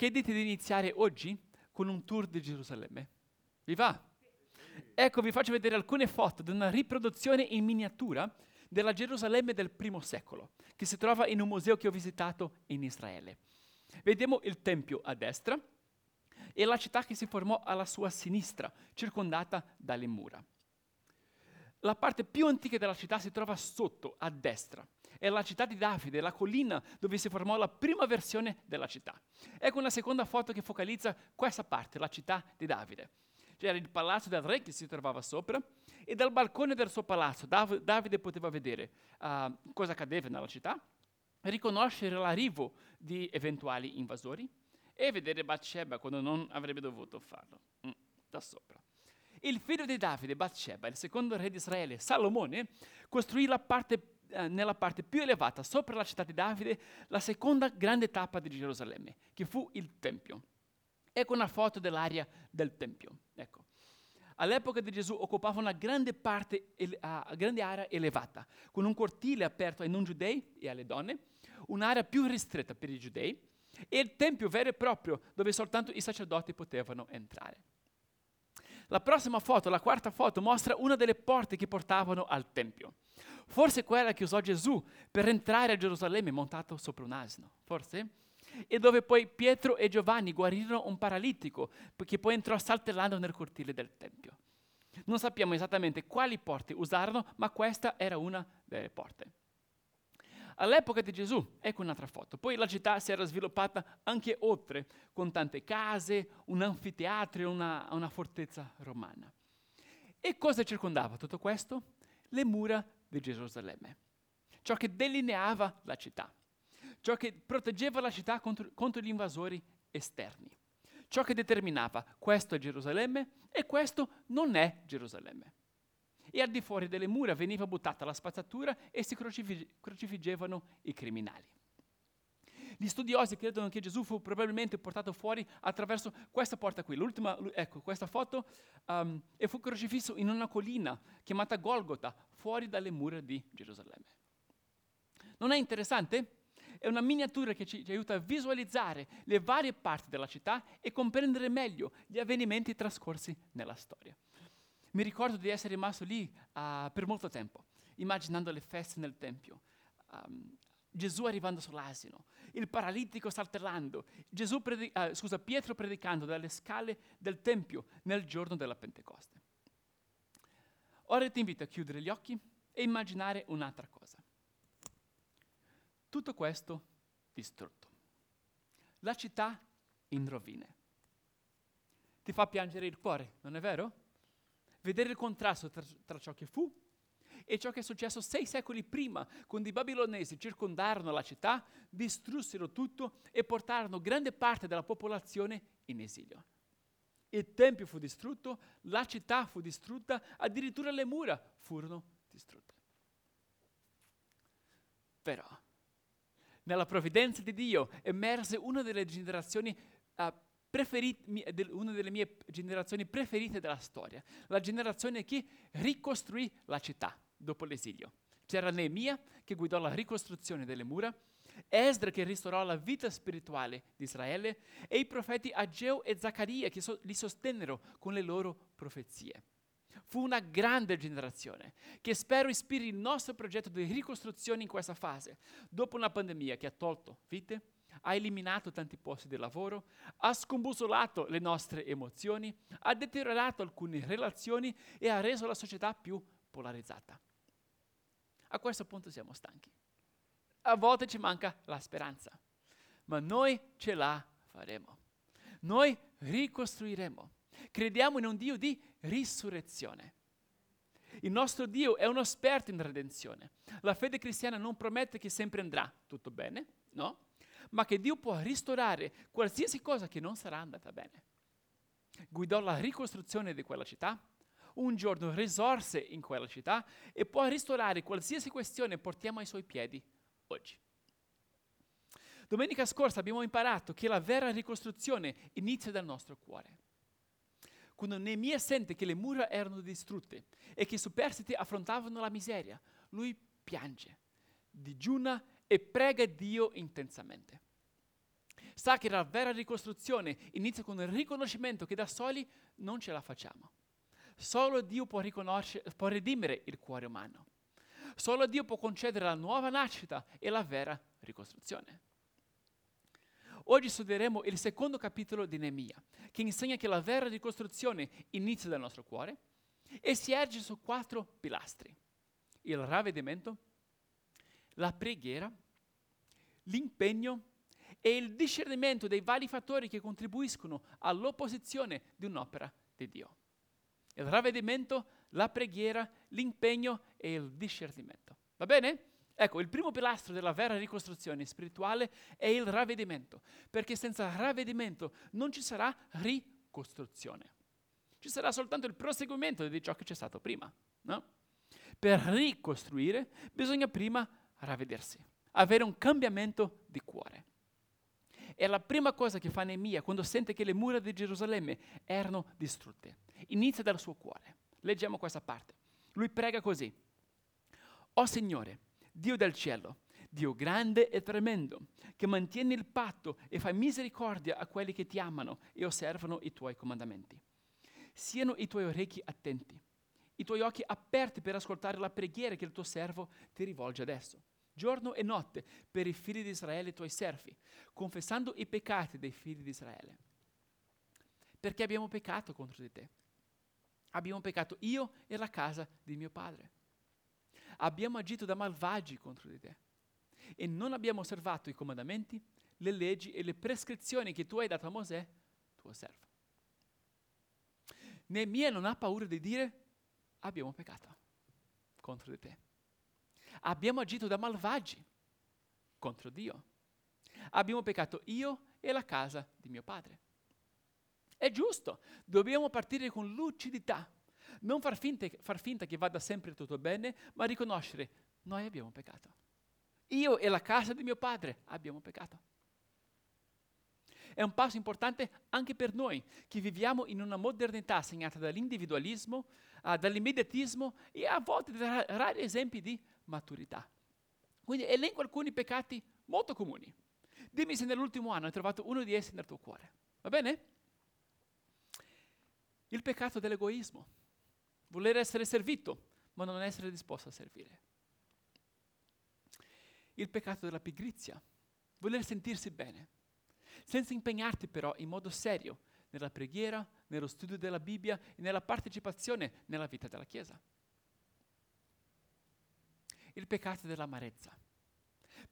Che dite di iniziare oggi con un tour di Gerusalemme? Vi va? Ecco, vi faccio vedere alcune foto di una riproduzione in miniatura della Gerusalemme del primo secolo, che si trova in un museo che ho visitato in Israele. Vediamo il Tempio a destra e la città che si formò alla sua sinistra, circondata dalle mura. La parte più antica della città si trova sotto, a destra. È la città di Davide, la collina dove si formò la prima versione della città. Ecco una seconda foto che focalizza questa parte, la città di Davide. C'era il palazzo del re che si trovava sopra e dal balcone del suo palazzo Dav- Davide poteva vedere uh, cosa accadeva nella città, riconoscere l'arrivo di eventuali invasori e vedere Bathsheba quando non avrebbe dovuto farlo, mm, da sopra. Il figlio di Davide, Bathsheba, il secondo re di Israele, Salomone, costruì parte, eh, nella parte più elevata, sopra la città di Davide, la seconda grande tappa di Gerusalemme, che fu il Tempio. Ecco una foto dell'area del Tempio. Ecco. All'epoca di Gesù occupava una grande, parte, uh, grande area elevata, con un cortile aperto ai non giudei e alle donne, un'area più ristretta per i giudei, e il Tempio vero e proprio, dove soltanto i sacerdoti potevano entrare. La prossima foto, la quarta foto, mostra una delle porte che portavano al Tempio. Forse quella che usò Gesù per entrare a Gerusalemme montato sopra un asino, forse? E dove poi Pietro e Giovanni guarirono un paralitico che poi entrò saltellando nel cortile del Tempio. Non sappiamo esattamente quali porte usarono, ma questa era una delle porte. All'epoca di Gesù, ecco un'altra foto, poi la città si era sviluppata anche oltre, con tante case, un anfiteatro una, una fortezza romana. E cosa circondava tutto questo? Le mura di Gerusalemme, ciò che delineava la città, ciò che proteggeva la città contro, contro gli invasori esterni, ciò che determinava questo è Gerusalemme e questo non è Gerusalemme e al di fuori delle mura veniva buttata la spazzatura e si crocifiggevano i criminali. Gli studiosi credono che Gesù fu probabilmente portato fuori attraverso questa porta qui, l'ultima, ecco, questa foto, um, e fu crocifisso in una collina chiamata Golgota, fuori dalle mura di Gerusalemme. Non è interessante? È una miniatura che ci, ci aiuta a visualizzare le varie parti della città e comprendere meglio gli avvenimenti trascorsi nella storia mi ricordo di essere rimasto lì uh, per molto tempo, immaginando le feste nel Tempio. Um, Gesù arrivando sull'asino, il paralitico saltellando, predi- uh, scusa, Pietro predicando dalle scale del Tempio nel giorno della Pentecoste. Ora ti invito a chiudere gli occhi e immaginare un'altra cosa. Tutto questo distrutto. La città in rovine. Ti fa piangere il cuore, non è vero? Vedere il contrasto tra, tra ciò che fu e ciò che è successo sei secoli prima, quando i babilonesi circondarono la città, distrussero tutto e portarono grande parte della popolazione in esilio. Il Tempio fu distrutto, la città fu distrutta, addirittura le mura furono distrutte. Però, nella provvidenza di Dio emerse una delle generazioni uh, una delle mie generazioni preferite della storia, la generazione che ricostruì la città dopo l'esilio. C'era Neemia che guidò la ricostruzione delle mura, Esdra che restaurò la vita spirituale di Israele e i profeti Ageo e Zaccaria che so- li sostennero con le loro profezie. Fu una grande generazione che spero ispiri il nostro progetto di ricostruzione in questa fase, dopo una pandemia che ha tolto vite, ha eliminato tanti posti di lavoro, ha scombussolato le nostre emozioni, ha deteriorato alcune relazioni e ha reso la società più polarizzata. A questo punto siamo stanchi. A volte ci manca la speranza, ma noi ce la faremo. Noi ricostruiremo. Crediamo in un Dio di risurrezione. Il nostro Dio è uno esperto in redenzione. La fede cristiana non promette che sempre andrà tutto bene, no? Ma che Dio può ristorare qualsiasi cosa che non sarà andata bene. Guidò la ricostruzione di quella città, un giorno risorse in quella città e può ristorare qualsiasi questione portiamo ai suoi piedi oggi. Domenica scorsa abbiamo imparato che la vera ricostruzione inizia dal nostro cuore. Quando Neemia sente che le mura erano distrutte e che i superstiti affrontavano la miseria, lui piange, digiuna e prega Dio intensamente. sa che la vera ricostruzione inizia con il riconoscimento che da soli non ce la facciamo. Solo Dio può, può redimere il cuore umano. Solo Dio può concedere la nuova nascita e la vera ricostruzione. Oggi studieremo il secondo capitolo di Neemia, che insegna che la vera ricostruzione inizia dal nostro cuore e si erge su quattro pilastri. Il ravvedimento, la preghiera, l'impegno e il discernimento dei vari fattori che contribuiscono all'opposizione di un'opera di Dio. Il ravvedimento, la preghiera, l'impegno e il discernimento. Va bene? Ecco, il primo pilastro della vera ricostruzione spirituale è il ravvedimento, perché senza ravvedimento non ci sarà ricostruzione. Ci sarà soltanto il proseguimento di ciò che c'è stato prima. No? Per ricostruire bisogna prima ravvedersi, avere un cambiamento di cuore. E la prima cosa che fa Neemia quando sente che le mura di Gerusalemme erano distrutte. Inizia dal suo cuore. Leggiamo questa parte. Lui prega così. O Signore, Dio del cielo, Dio grande e tremendo, che mantieni il patto e fai misericordia a quelli che ti amano e osservano i tuoi comandamenti. Siano i tuoi orecchi attenti, i tuoi occhi aperti per ascoltare la preghiera che il tuo servo ti rivolge adesso giorno e notte per i figli di Israele, i tuoi servi, confessando i peccati dei figli di Israele. Perché abbiamo peccato contro di te. Abbiamo peccato io e la casa di mio padre. Abbiamo agito da malvagi contro di te e non abbiamo osservato i comandamenti, le leggi e le prescrizioni che tu hai dato a Mosè, tuo servo. Neemia non ha paura di dire abbiamo peccato contro di te. Abbiamo agito da malvagi contro Dio. Abbiamo peccato io e la casa di mio padre. È giusto, dobbiamo partire con lucidità, non far finta, far finta che vada sempre tutto bene, ma riconoscere, noi abbiamo peccato. Io e la casa di mio padre abbiamo peccato. È un passo importante anche per noi che viviamo in una modernità segnata dall'individualismo, uh, dall'immediatismo e a volte da rari esempi di maturità. Quindi elenco alcuni peccati molto comuni. Dimmi se nell'ultimo anno hai trovato uno di essi nel tuo cuore. Va bene? Il peccato dell'egoismo. Voler essere servito, ma non essere disposto a servire. Il peccato della pigrizia. Voler sentirsi bene, senza impegnarti però in modo serio nella preghiera, nello studio della Bibbia e nella partecipazione nella vita della Chiesa il peccato dell'amarezza.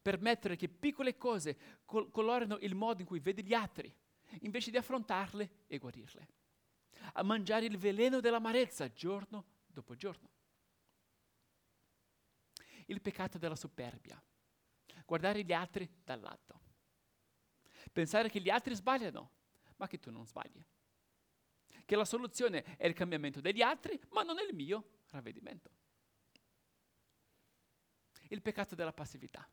Permettere che piccole cose col- colorino il modo in cui vedi gli altri, invece di affrontarle e guarirle. A mangiare il veleno dell'amarezza giorno dopo giorno. Il peccato della superbia. Guardare gli altri dall'alto. Pensare che gli altri sbagliano, ma che tu non sbagli. Che la soluzione è il cambiamento degli altri, ma non il mio ravvedimento il peccato della passività.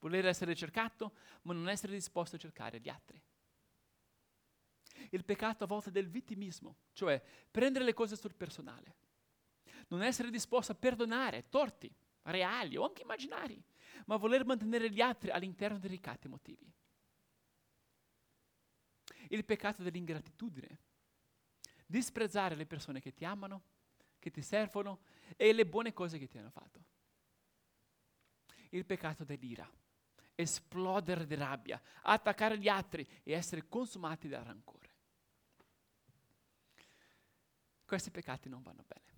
Voler essere cercato, ma non essere disposto a cercare gli altri. Il peccato a volte del vittimismo, cioè prendere le cose sul personale. Non essere disposto a perdonare torti reali o anche immaginari, ma voler mantenere gli altri all'interno dei ricatti motivi. Il peccato dell'ingratitudine. Disprezzare le persone che ti amano, che ti servono e le buone cose che ti hanno fatto il peccato dell'ira, esplodere di rabbia, attaccare gli altri e essere consumati dal rancore. Questi peccati non vanno bene.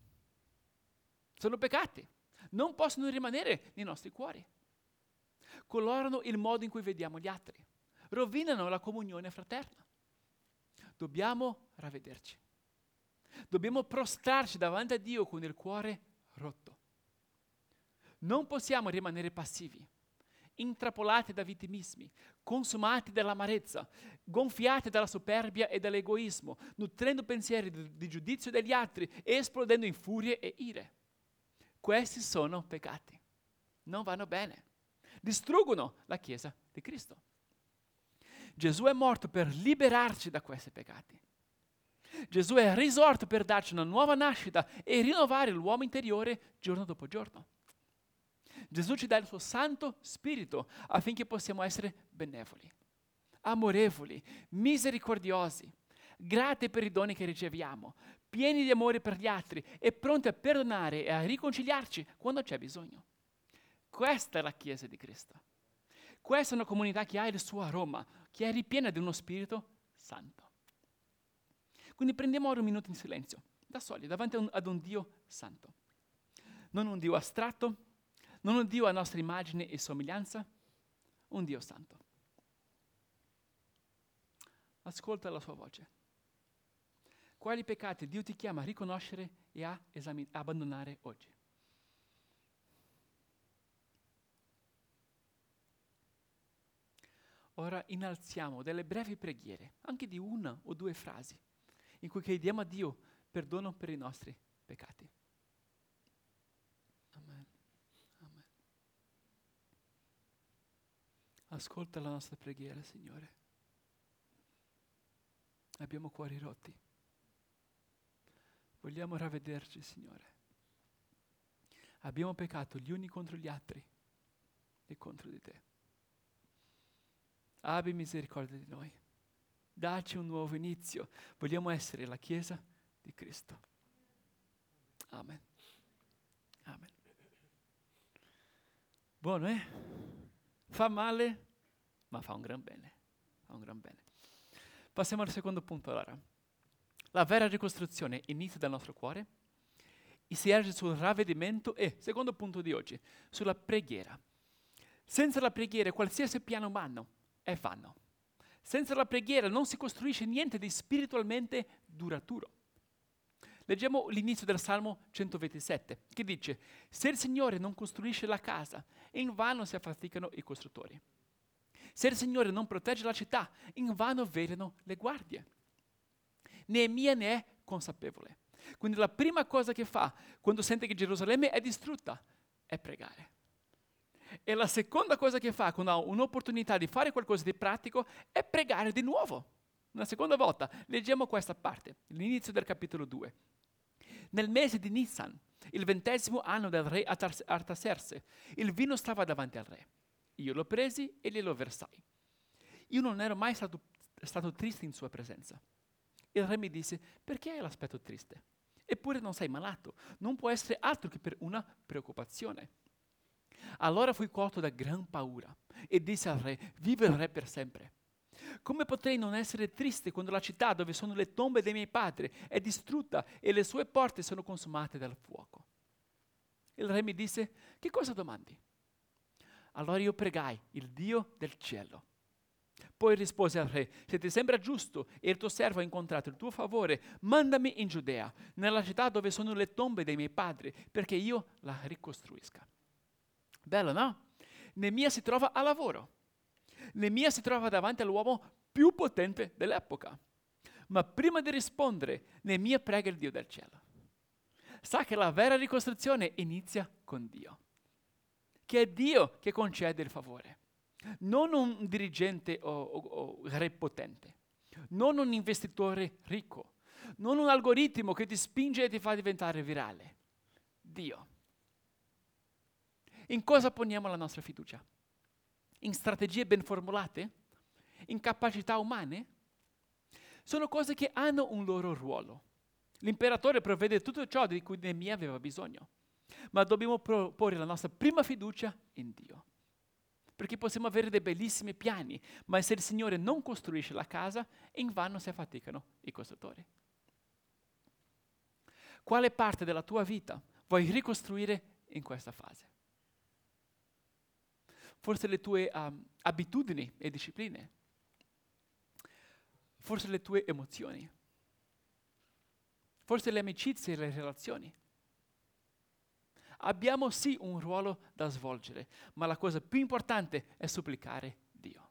Sono peccati, non possono rimanere nei nostri cuori. Colorano il modo in cui vediamo gli altri, rovinano la comunione fraterna. Dobbiamo ravvederci. Dobbiamo prostrarci davanti a Dio con il cuore rotto. Non possiamo rimanere passivi, intrappolati da vittimismi, consumati dall'amarezza, gonfiati dalla superbia e dall'egoismo, nutrendo pensieri di, di giudizio degli altri e esplodendo in furie e ire. Questi sono peccati. Non vanno bene. Distruggono la Chiesa di Cristo. Gesù è morto per liberarci da questi peccati. Gesù è risorto per darci una nuova nascita e rinnovare l'uomo interiore giorno dopo giorno. Gesù ci dà il suo Santo Spirito affinché possiamo essere benevoli, amorevoli, misericordiosi, grati per i doni che riceviamo, pieni di amore per gli altri e pronti a perdonare e a riconciliarci quando c'è bisogno. Questa è la Chiesa di Cristo. Questa è una comunità che ha il suo aroma, che è ripiena di uno Spirito Santo. Quindi prendiamo ora un minuto in silenzio, da soli, davanti ad un Dio santo. Non un Dio astratto, non un Dio a nostra immagine e somiglianza, un Dio santo. Ascolta la sua voce. Quali peccati Dio ti chiama a riconoscere e a esamin- abbandonare oggi? Ora innalziamo delle brevi preghiere, anche di una o due frasi, in cui chiediamo a Dio perdono per i nostri peccati. Amen. Amen. Ascolta la nostra preghiera, Signore. Abbiamo cuori rotti. Vogliamo ravvederci, Signore. Abbiamo peccato gli uni contro gli altri e contro di te. Abbi misericordia di noi. Dacci un nuovo inizio. Vogliamo essere la Chiesa di Cristo. Amen. Amen. Buono, eh? Fa male, ma fa un gran bene. Fa un gran bene. Passiamo al secondo punto allora. La vera ricostruzione inizia dal nostro cuore e si erge sul ravvedimento e, secondo punto di oggi, sulla preghiera. Senza la preghiera qualsiasi piano umano è vano. Senza la preghiera non si costruisce niente di spiritualmente duraturo. Leggiamo l'inizio del Salmo 127, che dice, se il Signore non costruisce la casa, in vano si affaticano i costruttori. Se il Signore non protegge la città, in vano velano le guardie. Neemia ne è consapevole. Quindi la prima cosa che fa quando sente che Gerusalemme è distrutta è pregare. E la seconda cosa che fa quando ha un'opportunità di fare qualcosa di pratico è pregare di nuovo. Una seconda volta. Leggiamo questa parte, l'inizio del capitolo 2. Nel mese di Nissan, il ventesimo anno del re Artaserse, il vino stava davanti al re. Io l'ho presi e glielo versai. Io non ero mai stato, stato triste in sua presenza. Il re mi disse, perché hai l'aspetto triste? Eppure non sei malato, non può essere altro che per una preoccupazione. Allora fui colto da gran paura e disse al re, vive il re per sempre. Come potrei non essere triste quando la città dove sono le tombe dei miei padri è distrutta e le sue porte sono consumate dal fuoco? Il re mi disse, che cosa domandi? Allora io pregai il Dio del cielo poi rispose al re, se ti sembra giusto e il tuo servo ha incontrato il tuo favore, mandami in Giudea, nella città dove sono le tombe dei miei padri, perché io la ricostruisca. Bello, no? Nemia si trova a lavoro. Nemia si trova davanti all'uomo più potente dell'epoca. Ma prima di rispondere, Nemia prega il Dio del cielo. Sa che la vera ricostruzione inizia con Dio. Che è Dio che concede il favore non un dirigente o, o, o re potente, non un investitore ricco, non un algoritmo che ti spinge e ti fa diventare virale. Dio. In cosa poniamo la nostra fiducia? In strategie ben formulate? In capacità umane? Sono cose che hanno un loro ruolo. L'imperatore provvede tutto ciò di cui Nemia aveva bisogno, ma dobbiamo porre la nostra prima fiducia in Dio perché possiamo avere dei bellissimi piani, ma se il Signore non costruisce la casa, in vano si affaticano i costruttori. Quale parte della tua vita vuoi ricostruire in questa fase? Forse le tue um, abitudini e discipline, forse le tue emozioni, forse le amicizie e le relazioni abbiamo sì un ruolo da svolgere, ma la cosa più importante è supplicare Dio.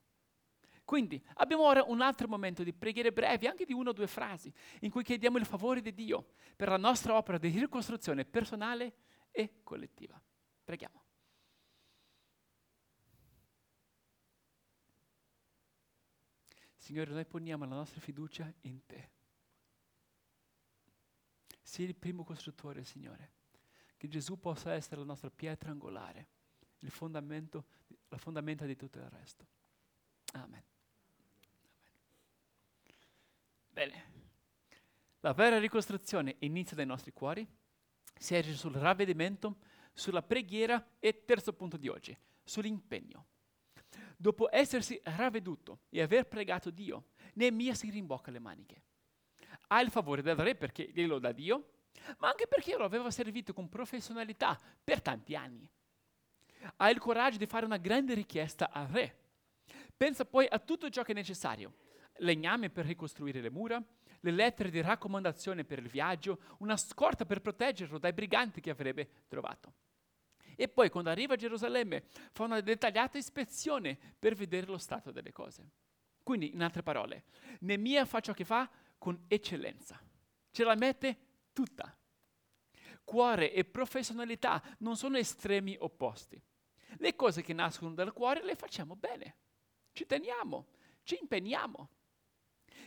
Quindi abbiamo ora un altro momento di preghiere brevi, anche di una o due frasi, in cui chiediamo il favore di Dio per la nostra opera di ricostruzione personale e collettiva. Preghiamo. Signore, noi poniamo la nostra fiducia in te. Sii il primo costruttore, Signore che Gesù possa essere la nostra pietra angolare, il fondamento, la fondamenta di tutto il resto. Amen. Bene. La vera ricostruzione inizia dai nostri cuori, si erge sul ravvedimento, sulla preghiera e terzo punto di oggi, sull'impegno. Dopo essersi ravveduto e aver pregato Dio, Neemia si rimbocca le maniche. Ha il favore del re perché glielo dà Dio, ma anche perché lo aveva servito con professionalità per tanti anni. Ha il coraggio di fare una grande richiesta al re. Pensa poi a tutto ciò che è necessario. Legname per ricostruire le mura, le lettere di raccomandazione per il viaggio, una scorta per proteggerlo dai briganti che avrebbe trovato. E poi quando arriva a Gerusalemme fa una dettagliata ispezione per vedere lo stato delle cose. Quindi, in altre parole, Nemia fa ciò che fa con eccellenza. Ce la mette tutta. Cuore e professionalità non sono estremi opposti. Le cose che nascono dal cuore le facciamo bene. Ci teniamo, ci impegniamo.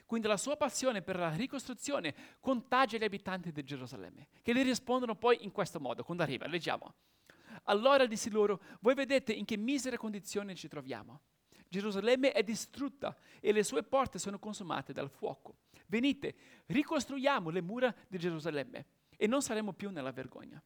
Quindi la sua passione per la ricostruzione contagia gli abitanti di Gerusalemme, che gli rispondono poi in questo modo, quando arriva, leggiamo. Allora dissi loro, voi vedete in che misera condizione ci troviamo. Gerusalemme è distrutta e le sue porte sono consumate dal fuoco. Venite, ricostruiamo le mura di Gerusalemme e non saremo più nella vergogna.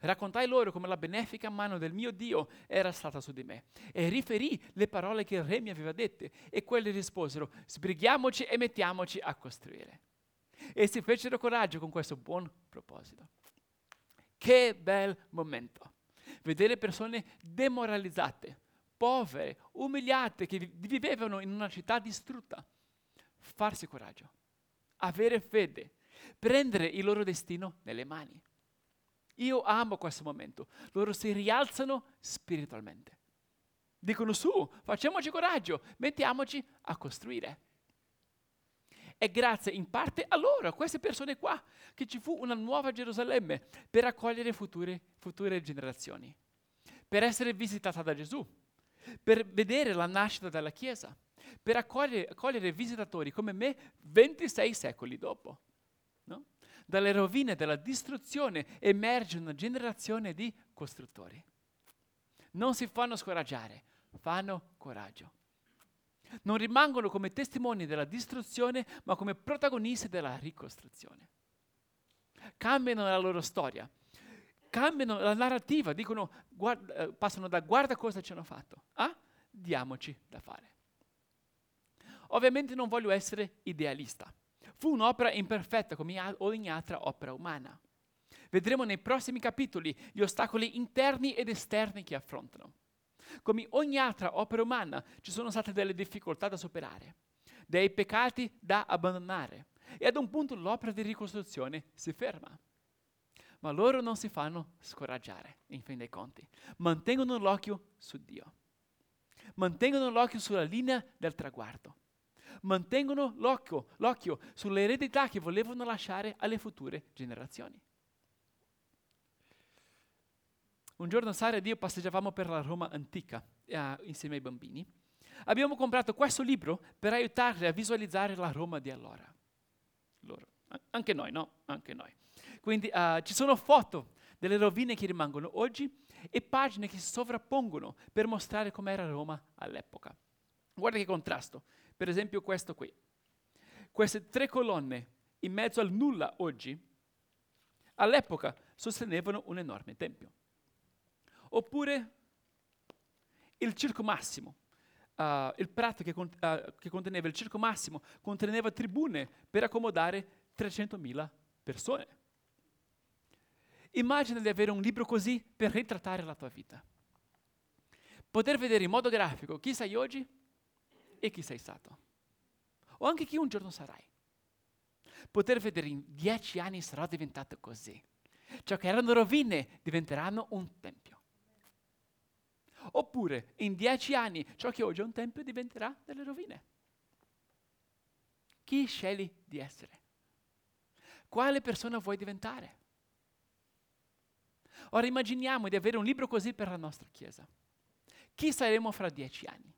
Raccontai loro come la benefica mano del mio Dio era stata su di me e riferì le parole che il re mi aveva dette e quelli risposero, sbrighiamoci e mettiamoci a costruire. E si fecero coraggio con questo buon proposito. Che bel momento! Vedere persone demoralizzate, povere, umiliate, che vivevano in una città distrutta. Farsi coraggio, avere fede, prendere il loro destino nelle mani. Io amo questo momento. Loro si rialzano spiritualmente. Dicono su, facciamoci coraggio, mettiamoci a costruire. È grazie in parte a loro, a queste persone qua, che ci fu una nuova Gerusalemme per accogliere future, future generazioni, per essere visitata da Gesù, per vedere la nascita della Chiesa, per accogliere, accogliere visitatori come me 26 secoli dopo dalle rovine della distruzione emerge una generazione di costruttori. Non si fanno scoraggiare, fanno coraggio. Non rimangono come testimoni della distruzione, ma come protagonisti della ricostruzione. Cambiano la loro storia, cambiano la narrativa, dicono, guarda, eh, passano da guarda cosa ci hanno fatto a diamoci da fare. Ovviamente non voglio essere idealista. Fu un'opera imperfetta come ogni altra opera umana. Vedremo nei prossimi capitoli gli ostacoli interni ed esterni che affrontano. Come ogni altra opera umana ci sono state delle difficoltà da superare, dei peccati da abbandonare e ad un punto l'opera di ricostruzione si ferma. Ma loro non si fanno scoraggiare, in fin dei conti. Mantengono l'occhio su Dio. Mantengono l'occhio sulla linea del traguardo mantengono l'occhio, l'occhio sull'eredità che volevano lasciare alle future generazioni. Un giorno Sara ed io passeggiavamo per la Roma antica eh, insieme ai bambini. Abbiamo comprato questo libro per aiutarli a visualizzare la Roma di allora. Loro. Anche noi, no? Anche noi. Quindi uh, ci sono foto delle rovine che rimangono oggi e pagine che si sovrappongono per mostrare com'era Roma all'epoca. Guarda che contrasto. Per esempio questo qui. Queste tre colonne in mezzo al nulla oggi, all'epoca sostenevano un enorme tempio. Oppure il circo massimo, uh, il prato che, con, uh, che, conteneva il circo massimo, conteneva tribune per accomodare 300.000 persone. Immagina di avere un libro così per ritrattare la tua vita. Poter vedere in modo grafico chi sei oggi e chi sei stato. O anche chi un giorno sarai. Poter vedere in dieci anni sarò diventato così. Ciò che erano rovine diventeranno un tempio. Oppure in dieci anni ciò che oggi è un tempio diventerà delle rovine. Chi scegli di essere? Quale persona vuoi diventare? Ora immaginiamo di avere un libro così per la nostra Chiesa. Chi saremo fra dieci anni?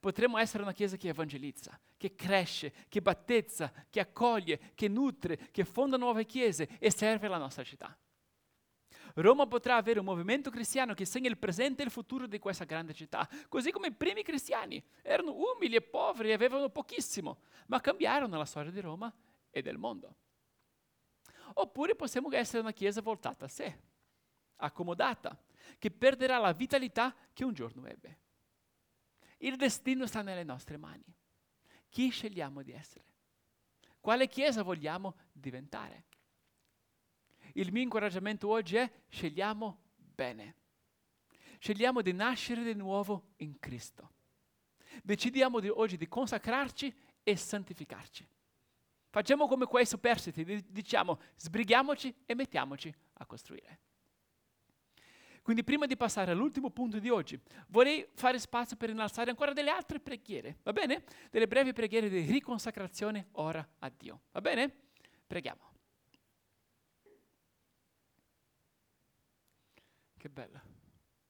Potremmo essere una chiesa che evangelizza, che cresce, che battezza, che accoglie, che nutre, che fonda nuove chiese e serve la nostra città. Roma potrà avere un movimento cristiano che segna il presente e il futuro di questa grande città, così come i primi cristiani erano umili e poveri e avevano pochissimo, ma cambiarono la storia di Roma e del mondo. Oppure possiamo essere una chiesa voltata a sé, accomodata, che perderà la vitalità che un giorno ebbe. Il destino sta nelle nostre mani. Chi scegliamo di essere? Quale chiesa vogliamo diventare? Il mio incoraggiamento oggi è scegliamo bene. Scegliamo di nascere di nuovo in Cristo. Decidiamo di, oggi di consacrarci e santificarci. Facciamo come quei superstiti, diciamo sbrighiamoci e mettiamoci a costruire. Quindi prima di passare all'ultimo punto di oggi, vorrei fare spazio per innalzare ancora delle altre preghiere, va bene? Delle brevi preghiere di riconsacrazione ora a Dio, va bene? Preghiamo. Che bella.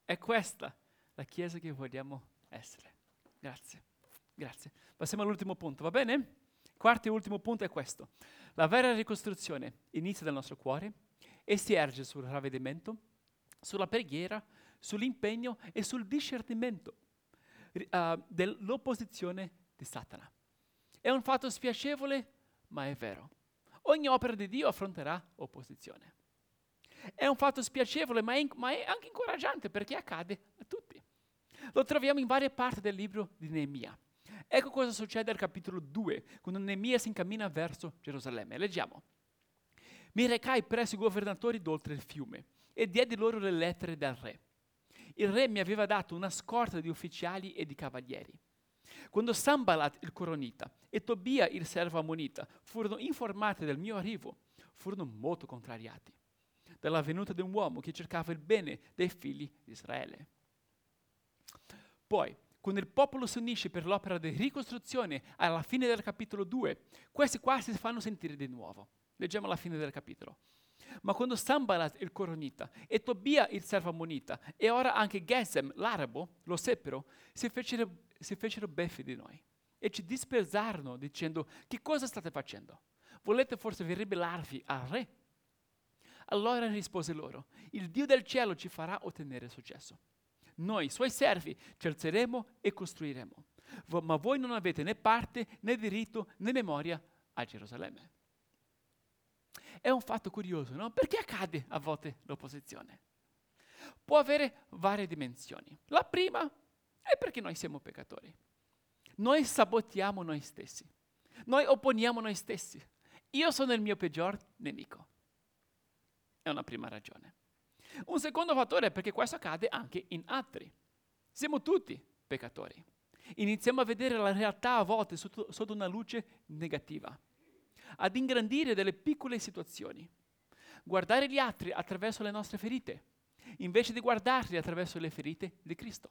È questa la Chiesa che vogliamo essere. Grazie. Grazie. Passiamo all'ultimo punto, va bene? Quarto e ultimo punto è questo. La vera ricostruzione inizia dal nostro cuore e si erge sul ravvedimento, sulla preghiera, sull'impegno e sul discernimento uh, dell'opposizione di Satana. È un fatto spiacevole, ma è vero. Ogni opera di Dio affronterà opposizione. È un fatto spiacevole, ma è, ma è anche incoraggiante perché accade a tutti. Lo troviamo in varie parti del libro di Neemia. Ecco cosa succede al capitolo 2, quando Neemia si incammina verso Gerusalemme. Leggiamo. Mi recai presso i governatori d'oltre il fiume e diedi loro le lettere del re. Il re mi aveva dato una scorta di ufficiali e di cavalieri. Quando Sambalat il coronita e Tobia il servo ammonita furono informati del mio arrivo, furono molto contrariati della venuta di un uomo che cercava il bene dei figli di Israele. Poi, quando il popolo si unisce per l'opera di ricostruzione alla fine del capitolo 2, questi qua si fanno sentire di nuovo. Leggiamo la fine del capitolo. Ma quando Sambalat il coronita e Tobia il servo ammonita e ora anche Gesem l'arabo lo seppero, si fecero, si fecero beffi di noi e ci dispersarono dicendo che cosa state facendo? Volete forse ribellarvi al re? Allora rispose loro, il Dio del cielo ci farà ottenere successo. Noi, suoi servi, ci alzeremo e costruiremo. ma voi non avete né parte, né diritto, né memoria a Gerusalemme. È un fatto curioso, no? Perché accade a volte l'opposizione? Può avere varie dimensioni. La prima è perché noi siamo peccatori. Noi sabotiamo noi stessi. Noi opponiamo noi stessi. Io sono il mio peggior nemico. È una prima ragione. Un secondo fattore è perché questo accade anche in altri. Siamo tutti peccatori. Iniziamo a vedere la realtà a volte sotto, sotto una luce negativa, ad ingrandire delle piccole situazioni, guardare gli altri attraverso le nostre ferite, invece di guardarli attraverso le ferite di Cristo.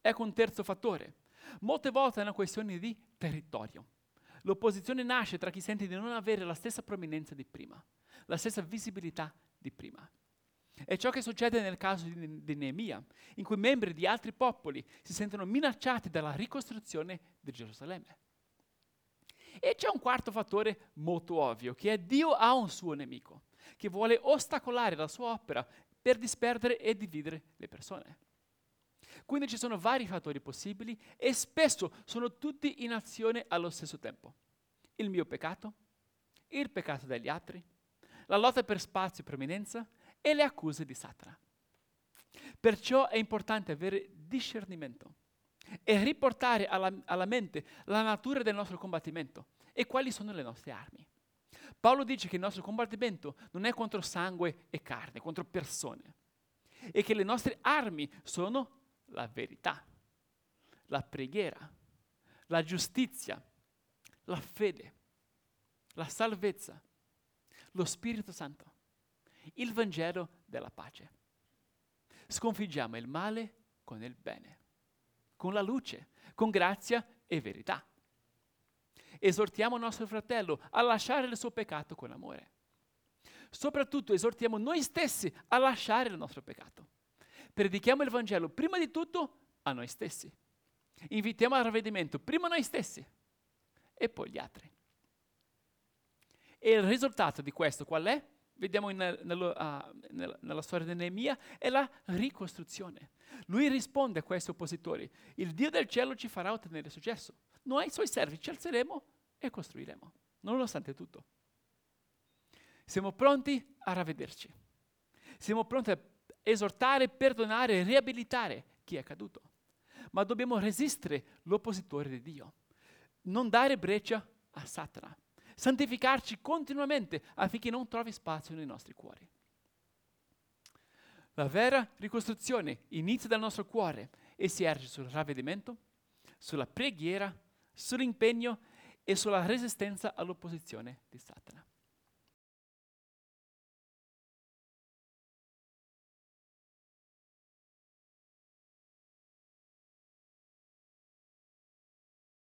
Ecco un terzo fattore. Molte volte è una questione di territorio. L'opposizione nasce tra chi sente di non avere la stessa prominenza di prima, la stessa visibilità di prima. È ciò che succede nel caso di, di Neemia, in cui membri di altri popoli si sentono minacciati dalla ricostruzione di Gerusalemme. E c'è un quarto fattore molto ovvio, che è Dio ha un suo nemico, che vuole ostacolare la sua opera per disperdere e dividere le persone. Quindi ci sono vari fattori possibili e spesso sono tutti in azione allo stesso tempo. Il mio peccato, il peccato degli altri, la lotta per spazio e prominenza e le accuse di Satana. Perciò è importante avere discernimento e riportare alla, alla mente la natura del nostro combattimento e quali sono le nostre armi. Paolo dice che il nostro combattimento non è contro sangue e carne, contro persone, e che le nostre armi sono la verità, la preghiera, la giustizia, la fede, la salvezza, lo Spirito Santo, il Vangelo della pace. Sconfiggiamo il male con il bene, con la luce, con grazia e verità. Esortiamo nostro fratello a lasciare il suo peccato con amore. Soprattutto esortiamo noi stessi a lasciare il nostro peccato predichiamo il Vangelo prima di tutto a noi stessi. Invitiamo al ravvedimento prima noi stessi e poi gli altri. E il risultato di questo qual è? vediamo in, nello, uh, nella, nella storia di Neemia, è la ricostruzione. Lui risponde a questi oppositori, il Dio del cielo ci farà ottenere successo. Noi, i suoi servi, ci alzeremo e costruiremo, nonostante tutto. Siamo pronti a ravvederci. Siamo pronti a esortare, perdonare riabilitare chi è caduto. Ma dobbiamo resistere l'oppositore di Dio. Non dare breccia a Satana. Santificarci continuamente affinché non trovi spazio nei nostri cuori. La vera ricostruzione inizia dal nostro cuore e si erge sul ravvedimento, sulla preghiera, sull'impegno e sulla resistenza all'opposizione di Satana.